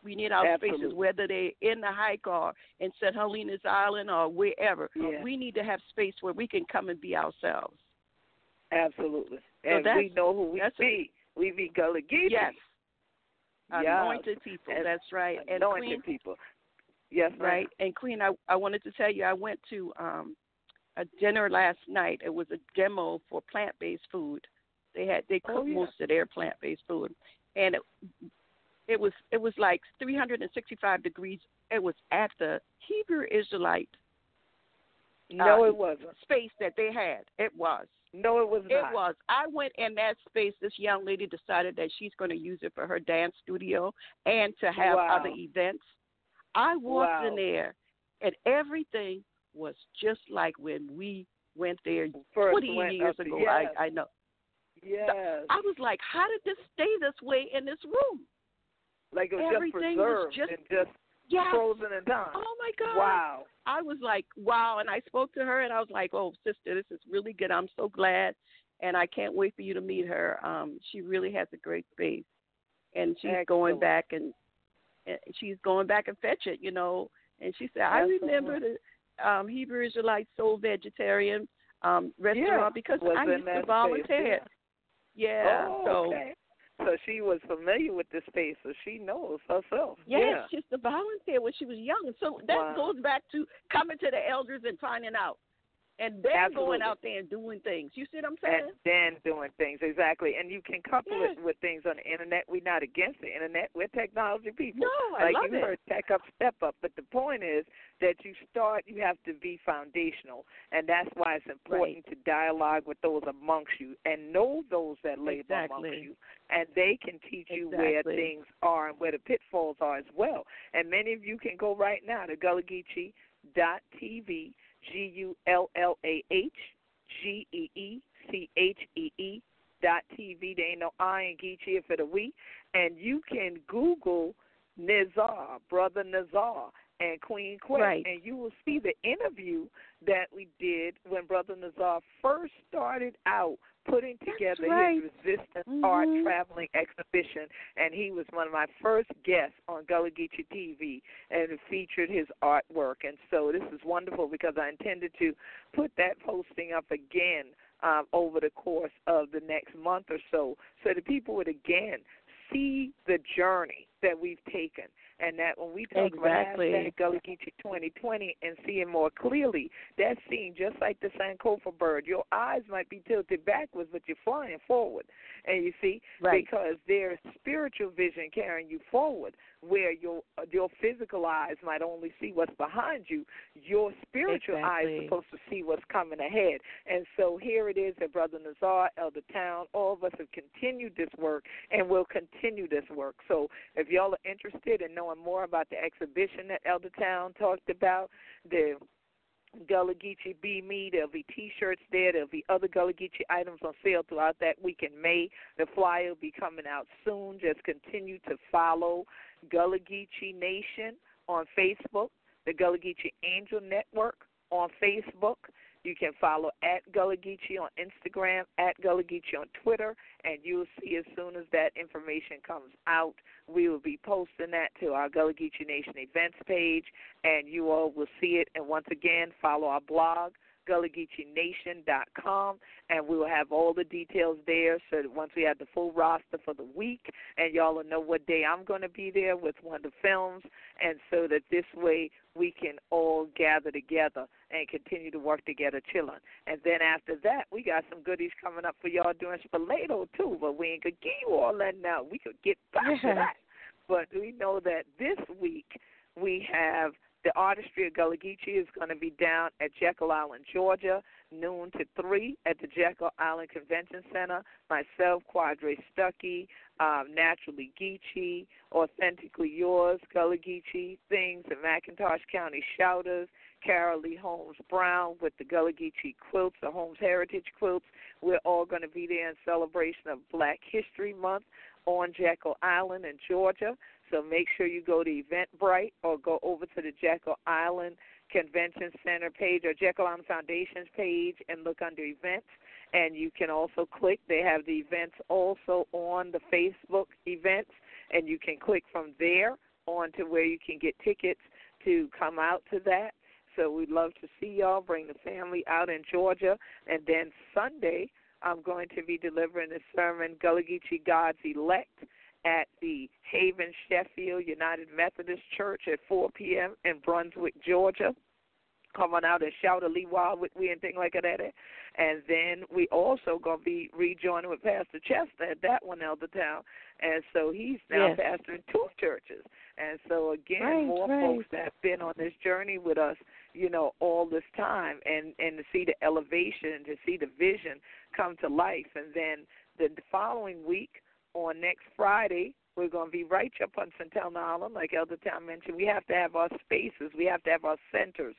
We need our spaces, whether they're in the hike or in St. Helena's Island or wherever. Yeah. We need to have space where we can come and be ourselves. Absolutely. So and we know who we that's a- be. We be Gullah Geechee. Yes. Yeah. Anointed people. And that's right. And Anointed Queen, people. Yes, ma'am. right? And Queen, I I wanted to tell you, I went to um a dinner last night. It was a demo for plant based food. They had they Oh, cooked yeah. most of their plant based food, and it it was it was like 365 degrees. It was at the Hebrew Israelite No, uh, it wasn't. space that they had. It was. No, it was It not. It was. I went in that space. This young lady decided that she's going to use it for her dance studio and to have Wow. other events. I walked in there, and everything was just like when we went there First 20 went years ago. Yes. I, I know. yes. I was like, how did this stay this way in this room? like it was everything just was preserved just- and just Yeah. frozen in time. Oh my God. Wow. I was like, wow. And I spoke to her and I was like, oh, sister, this is really good. I'm so glad. And I can't wait for you to meet her. Um, she really has a great space. And she's going back and, and she's going back and fetch it, you know. And she said, I remember the um, Hebrew Israelite Soul Vegetarian um, restaurant Yeah, because was I used to space, volunteer. Yeah. oh, so okay. So she was familiar with the space, so she knows herself. Yes, yeah. she's to volunteer when she was young. So that Wow. goes back to coming to the elders and finding out. And then Absolutely. going out there and doing things. You see what I'm saying? and then doing things exactly. And you can couple Yes. it with things on the internet. We're not against the internet. We're technology people. No, I like love you it. heard, tech up, step up. But the point is that you start. You have to be foundational, and that's why it's important to dialogue with those amongst you and know those that labor amongst Exactly. you, and they can teach you where things are and where the pitfalls are as well. And many of you can go right now to gullah-geechee.tv, G U L L A H G E E C H E E dot TV. There ain't no I in Geechee for the we. And you can Google Nizar, Brother Nizar, and Queen Quet, right. and you will see the interview that we did when Brother Nazar first started out putting together right. his resistance mm-hmm. art traveling exhibition and he was one of my first guests on Gullah Geechee TV and featured his artwork and so this is wonderful because I intended to put that posting up again um, over the course of the next month or so so that people would again see the journey that we've taken and that when we talk exactly. about hashtag Gullah Geechee 2020 and seeing more clearly, that's seeing just like the Sankofa bird. Your eyes might be tilted backwards, but you're flying forward. And you see, right. because there's spiritual vision carrying you forward, where your your physical eyes might only see what's behind you. Your spiritual exactly. eyes are supposed to see what's coming ahead. And so here it is that Brother Nazar, Elder Towne, all of us have continued this work and will continue this work. So if y'all are interested in knowing more about the exhibition that Elder Towne talked about, the Gullah Geechee Be Me. There'll be T-shirts there. There'll be other Gullah Geechee items on sale throughout that week in May. The flyer will be coming out soon. Just continue to follow Gullah Geechee Nation on Facebook, the Gullah Geechee Angel Network on Facebook. You can follow at Gullah Geechee on Instagram, at Gullah Geechee on Twitter, and you'll see as soon as that information comes out, we will be posting that to our Gullah Geechee Nation events page, and you all will see it. And once again, follow our blog, GullahGeecheeNation.com, and we will have all the details there. So that once we have the full roster for the week, and y'all will know what day I'm going to be there with one of the Films, and so that this way we can all gather together and continue to work together chilling. And then after that, we got some goodies coming up for y'all doing Spilato too, but we ain't gonna give you all that now. We could get back to that. But we know that this week we have the Artistry of Gullah Geechee is going to be down at Jekyll Island, Georgia, noon to 3 at the Jekyll Island Convention Center. Myself, Quadre Stuckey, um, Naturally Geechee, Authentically Yours, Gullah Geechee, Things, the McIntosh County Shouters, Carol Lee Holmes Brown with the Gullah Geechee quilts, the Holmes Heritage quilts. We're all going to be there in celebration of Black History Month on Jekyll Island in Georgia. So make sure you go to Eventbrite or go over to the Jekyll Island Convention Center page or Jekyll Island Foundation's page and look under events. And you can also click, they have the events also on the Facebook events, and you can click from there on to where you can get tickets to come out to that. So we'd love to see y'all. Bring the family out in Georgia. And then Sunday, I'm going to be delivering the sermon, Gullah Geechee God's Elect at the Haven Sheffield United Methodist Church at 4 p.m. in Brunswick, Georgia. Come on out and shout a Lee Wild with me and things like that. And then we also gonna be rejoining with Pastor Chester at that one Elder Towne. And so he's now yes. pastoring two churches. And so again, right, more right. folks that have been on this journey with us, you know, all this time and and to see the elevation, to see the vision come to life. And then the following week on next Friday, we're going to be right up on St. Helena Island, like Elder Towne mentioned. We have to have our spaces. We have to have our centers.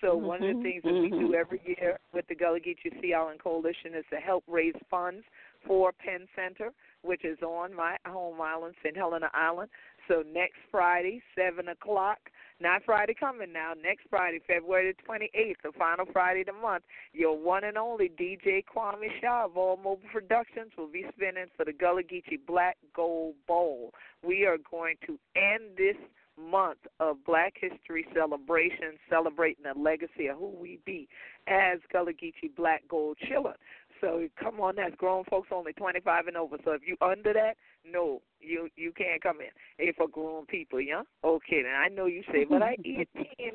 So mm-hmm, one of the things that we do every year with the Gullah Geechee Sea Island Coalition is to help raise funds for Penn Center, which is on my home island, St. Helena Island. So next Friday, 7 o'clock, not Friday coming now, next Friday, February the 28th, the final Friday of the month, your one and only DJ Kwame Shaw of All Mobile Productions will be spinning for the Gullah Geechee Black Gold Bowl. We are going to end this month of Black History celebration, celebrating the legacy of who we be as Gullah Geechee Black Gold Chillin'. So come on, that's grown folks only 25 and over. So if you under that, no, you you can't come in. It's for grown people, yeah. Okay, then I know you say, but I 18,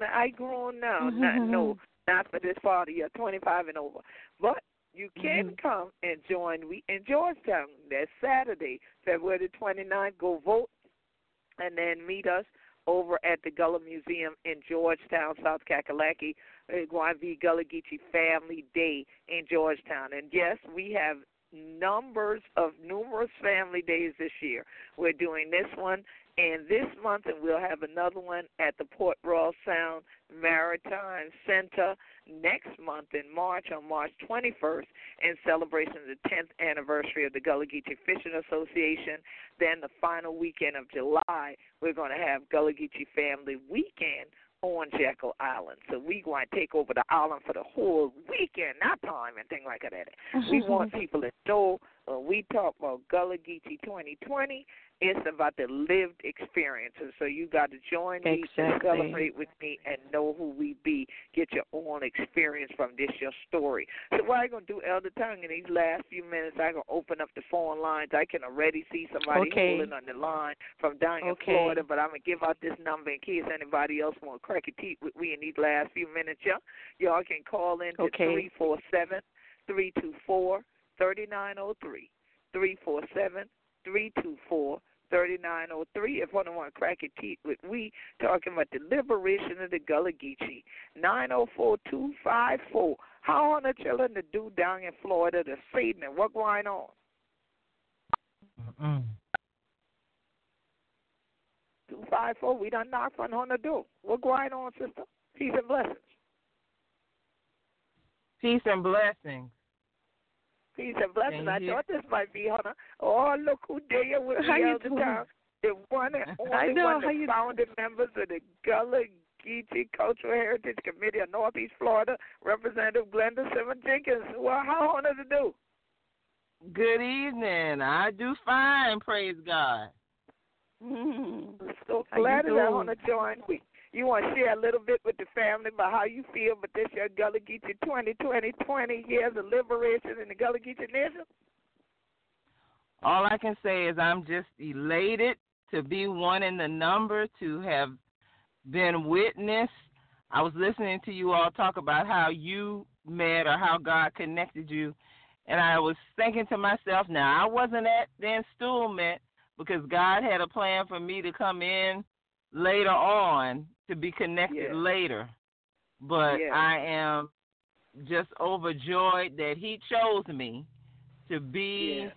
I grown now. not, no, not for this party. You're 25 and over, but you can mm-hmm. come and join. We in Georgetown. That's Saturday, February the 29th. Go vote, and then meet us over at the Gullah Museum in Georgetown, South Kakalaki. To be Gullah Geechee Family Day in Georgetown. And yes, we have numbers of numerous family days this year. We're doing this one and this month, and we'll have another one at the Port Royal Sound Maritime Center next month in March, on March 21st, in celebration of the 10th anniversary of the Gullah Geechee Fishing Association. Then the final weekend of July, we're going to have Gullah Geechee Family Weekend on Jekyll Island. So we going to take over the island for the whole weekend, not time and thing like that. we want people to know when we talk about Gullah Geechee 2020, it's about the lived experiences. So you got to join me exactly. to celebrate with me and know who we be. Get your own experience from this your story. So what I'm gonna do, Elder Towne, in these last few minutes, I'm gonna open up the phone lines. I can already see somebody okay. holding on the line from down in okay. Florida, but I'm gonna give out this number in case anybody else want to crack a teeth with me in these last few minutes. Y'all, y'all can call in to three four seven three two four thirty nine zero oh three three four seven three two four 3903 if one want to crack your teeth with we talking about the liberation of the Gullah Geechee. 904254. How on the children to do down in Florida the Satan what going on? Mm-mm. 254, we done knock on on the door. What going on, sister? Peace and blessings. Peace and blessings. Peace and blessings. I thought this might be her. Oh, look who there with How me you all the doing? time. The one and only I know. one How of you the founding members of the Gullah Geechee Cultural Heritage Committee of Northeast Florida, Representative Glenda Simmons Jenkins. Well, how honored to do? Good evening. I do fine, praise God. Mm. I'm so glad that I want to join. We, you want to share a little bit with the family about how you feel about this year Gullah Geechee 2020, 20 years of liberation in the Gullah Geechee Nation? All I can say is I'm just elated to be one in the number, to have been witness. I was listening to you all talk about how you met or how God connected you, and I was thinking to myself, now I wasn't at the installment because God had a plan for me to come in later on to be connected Yeah. later. But Yeah. I am just overjoyed that He chose me to be Yeah.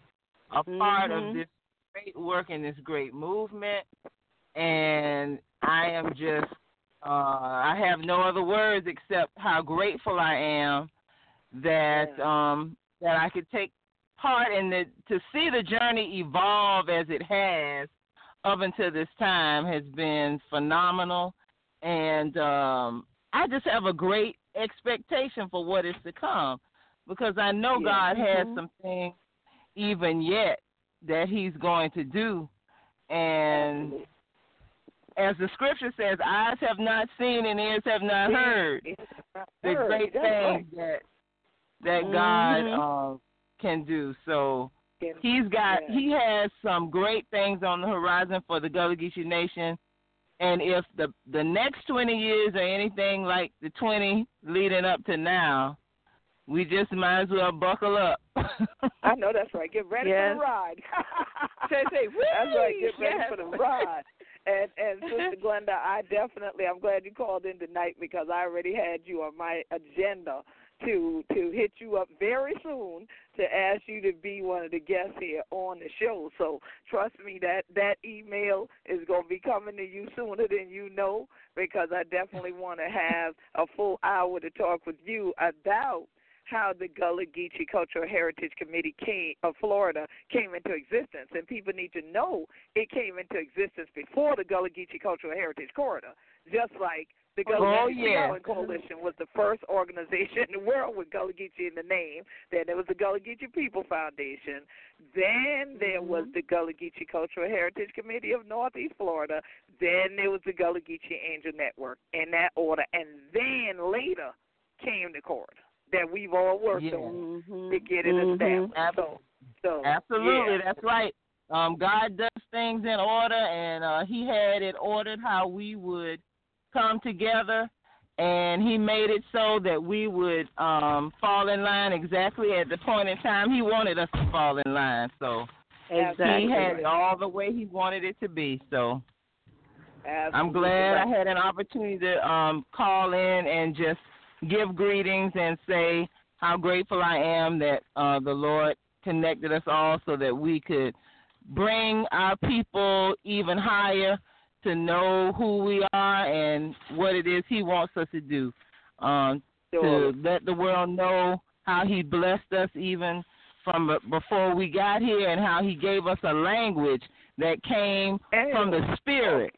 a part Mhm. of this great work and this great movement. And I am just, uh, I have no other words except how grateful I am that um, that I could take part in the to see the journey evolve as it has up until this time has been phenomenal, and um, I just have a great expectation for what is to come because I know Yeah. God has Mhm. some things even yet that He's going to do, and as the Scripture says, eyes have not seen and ears have not heard the great things that that God Mhm. um, can do. So he's got he has some great things on the horizon for the Gullah Geechee Nation. And if the the next twenty years are anything like the twenty leading up to now, we just might as well buckle up. I know that's right. Get ready Yes. for the ride. Say, say, that's right. Get ready yes. for the ride. And and Sister Glenda, I definitely I'm glad you called in tonight because I already had you on my agenda to to hit you up very soon to ask you to be one of the guests here on the show. So trust me that that email is going to be coming to you sooner than you know because I definitely want to have a full hour to talk with you about how the Gullah Geechee Cultural Heritage Committee came of Florida came into existence, and people need to know it came into existence before the Gullah Geechee Cultural Heritage Corridor, just like the Gullah Oh, Geechee yeah. Island Coalition was the first organization in the world with Gullah Geechee in the name. Then there was the Gullah Geechee People Foundation. Then there was the Gullah Geechee Cultural Heritage Committee of Northeast Florida. Then there was the Gullah Geechee Angel Network in that order, and then later came the corridor that we've all worked Yeah. on Mhm. to get it Mhm. established. So, so Absolutely, yeah. that's right. Um, God does things in order, and uh, He had it ordered how we would come together, and He made it so that we would um, fall in line exactly at the point in time He wanted us to fall in line. So Exactly. He had it all the way He wanted it to be. So I'm glad I had an opportunity to um, call in and just give greetings and say how grateful I am that uh, the Lord connected us all so that we could bring our people even higher to know who we are and what it is He wants us to do. Um, Sure. to let the world know how He blessed us even from before we got here and how He gave us a language that came from the Spirit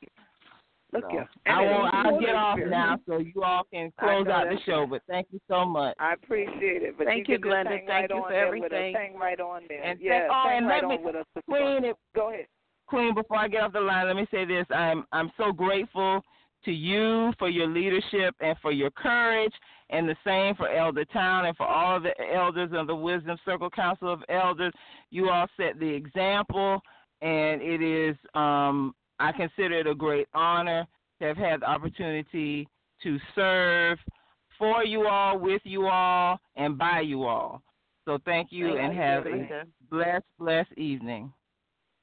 Look So, here. I will, I'll get off Spirit. now, so you all can close out the show. But thank you so much. I appreciate it. But Thank you, you, Glenda. Thank right you for there with us. everything. Hang right on there. And yeah, thank- oh, and right let me- with us. Queen, if Go ahead. Queen, before I get off the line, let me say this. I'm I'm so grateful to you for your leadership and for your courage, and the same for Elder Towne and for all the elders of the Wisdom Circle Council of Elders. You all set the example, and it is um, I consider it a great honor to have had the opportunity to serve for you all, with you all, and by you all. So thank you, Thank and you, have a blessed, blessed evening.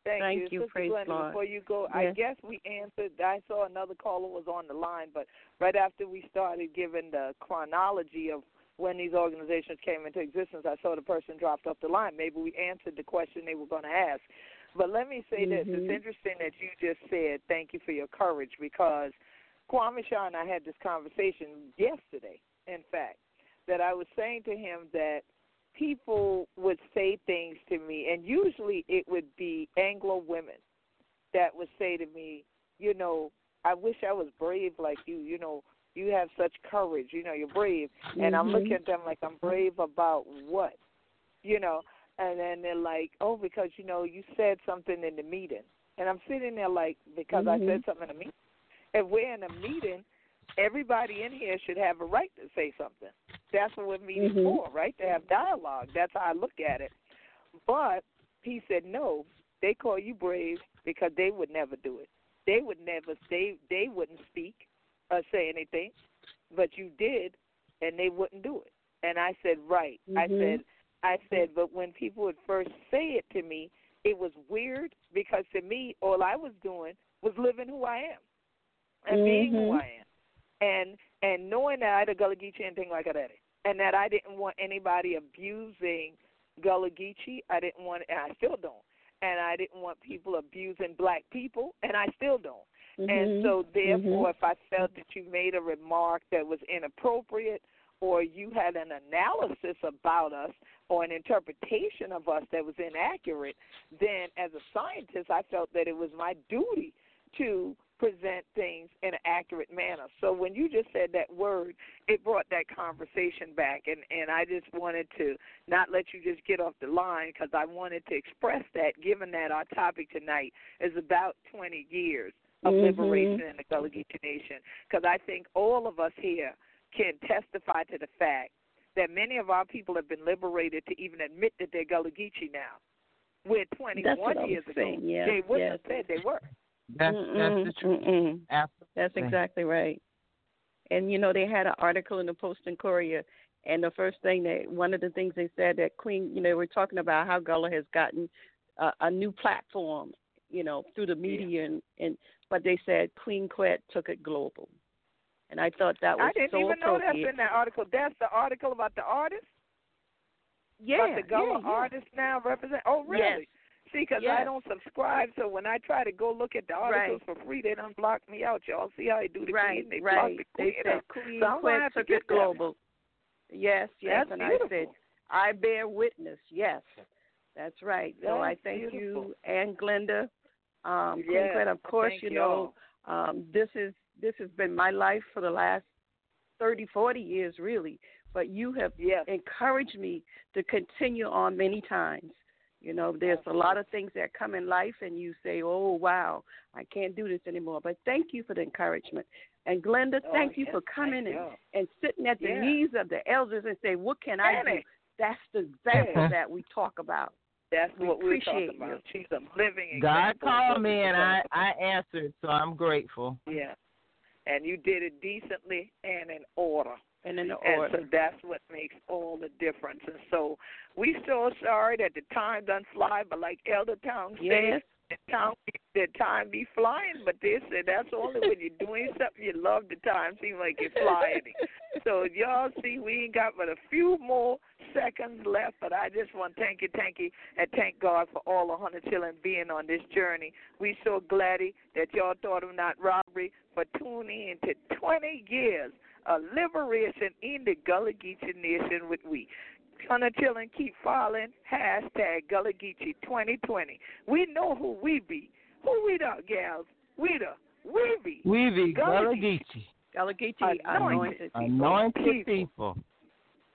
Thank, Thank you, you, Sister praise Glenda, Lord. Before you go, I guess we answered. I saw another caller was on the line, but right after we started giving the chronology of when these organizations came into existence, I saw the person dropped off the line. Maybe we answered the question they were going to ask. But let me say this: Mhm. it's interesting that you just said thank you for your courage because Kwame Shaw and I had this conversation yesterday. In fact, that I was saying to him that people would say things to me, and usually it would be Anglo women that would say to me, you know, I wish I was brave like you. You know, you have such courage. You know, you're brave. And I'm looking at them like I'm brave about what? You know, and then they're like, oh, because, you know, you said something in the meeting. And I'm sitting there like, because I Mhm. said something in the meeting. If we're in a meeting, everybody in here should have a right to say something. That's what we're meeting Mhm. for, right? To have dialogue. That's how I look at it. But he said, no, they call you brave because they would never do it. They would never. They they wouldn't speak or say anything, but you did, and they wouldn't do it. And I said, right. I Mhm. said, I said, but when people would first say it to me, it was weird because to me, all I was doing was living who I am and being who Mhm. I am, and and knowing that I had a Gullah Geechee and thing like that, and that I didn't want anybody abusing Gullah Geechee. I didn't want, and I still don't. And I didn't want people abusing black people, and I still don't. And Mhm. so, therefore, Mhm. if I felt that you made a remark that was inappropriate, or you had an analysis about us, or an interpretation of us that was inaccurate, then as a scientist, I felt that it was my duty to present things in an accurate manner. So when you just said that word, it brought that conversation back, and and I just wanted to not let you just get off the line because I wanted to express that, given that our topic tonight is about 20 years of Mhm. liberation in the Gullah Geechee Nation, because I think all of us here can testify to the fact that many of our people have been liberated to even admit that they're Gullah Geechee now. Where 21 That's what I was years ago, saying, yes, they wouldn't yes. have said they were. That's that's the truth. mm-mm. Absolutely. That's exactly right. And you know, they had an article in the Post and Courier, and the first thing that one of the things they said that Queen, you know, we're talking about how Gullah has gotten a, a new platform, you know, through the media, and and but they said Queen Quet took it global, and I thought that was I didn't so even know that's in that article. That's the article about the artist? yeah, about the Gullah yeah, yeah. artist now represent? Oh, really? Yes. See, because Yes. I don't subscribe, so when I try to go look at the articles for free, they don't block me out. Y'all see how they do the Right, queen? They right. block the They queen said. Queen So I'm gonna have to took get it that. global. Yes, yes, That's and I said I bear witness. Yes, that's right. so I thank beautiful. you and Glenda. Um, Queen Yes, Quet, of course, you know um, this is this has been my life for the last thirty, forty years, really. But you have Yes. encouraged me to continue on many times. You know, there's a lot of things that come in life, and you say, "Oh, wow, I can't do this anymore." But thank you for the encouragement. And Glenda, Oh, thank you yes, for coming and, and sitting at the Yeah. knees of the elders and say, "What can I do?" Annie. That's the example Yeah. that we talk about. That's We what we're appreciate talking about. you. She's a living God example of called me and I. I answered, so I'm grateful. Yeah. And you did it decently and in order. And in the And so that's what makes all the difference. And so we so sorry that the time doesn't fly, but like Elder Towne said, Yes. the time the time be flying, but they said that's only when you're doing something you love the time seems like you're flying. so y'all see we ain't got but a few more seconds left, but I just want to thank you, thank you, and thank God for all the hundred children being on this journey. We so glad that y'all thought of not robbery for tuning in to twenty years of liberation in the Gullah Geechee Nation with we. Hundred children keep following hashtag Gullah Geechee 2020. We know who we be. Who we the gals? We the We Weavy Gullah Gullah Gullah Anointed. anointed people. Anointed people.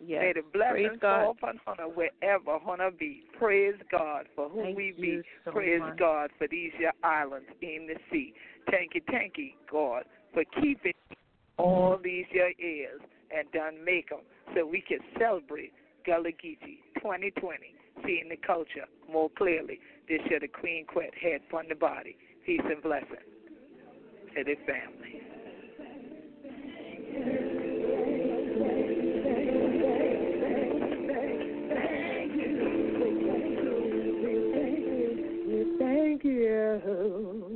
Yes. May the Praise blessings God. fall upon Hunter wherever Hunter be. Praise God for who Thank we be. so Praise much. God for these your islands in the sea. Thank you, thank you, God, for keeping all these years and done make 'em so we can celebrate Gullah Geechee 2020, seeing the culture more clearly. This year the Queen Quet head from the body. Peace and blessing to the family. Thank you. Thank you.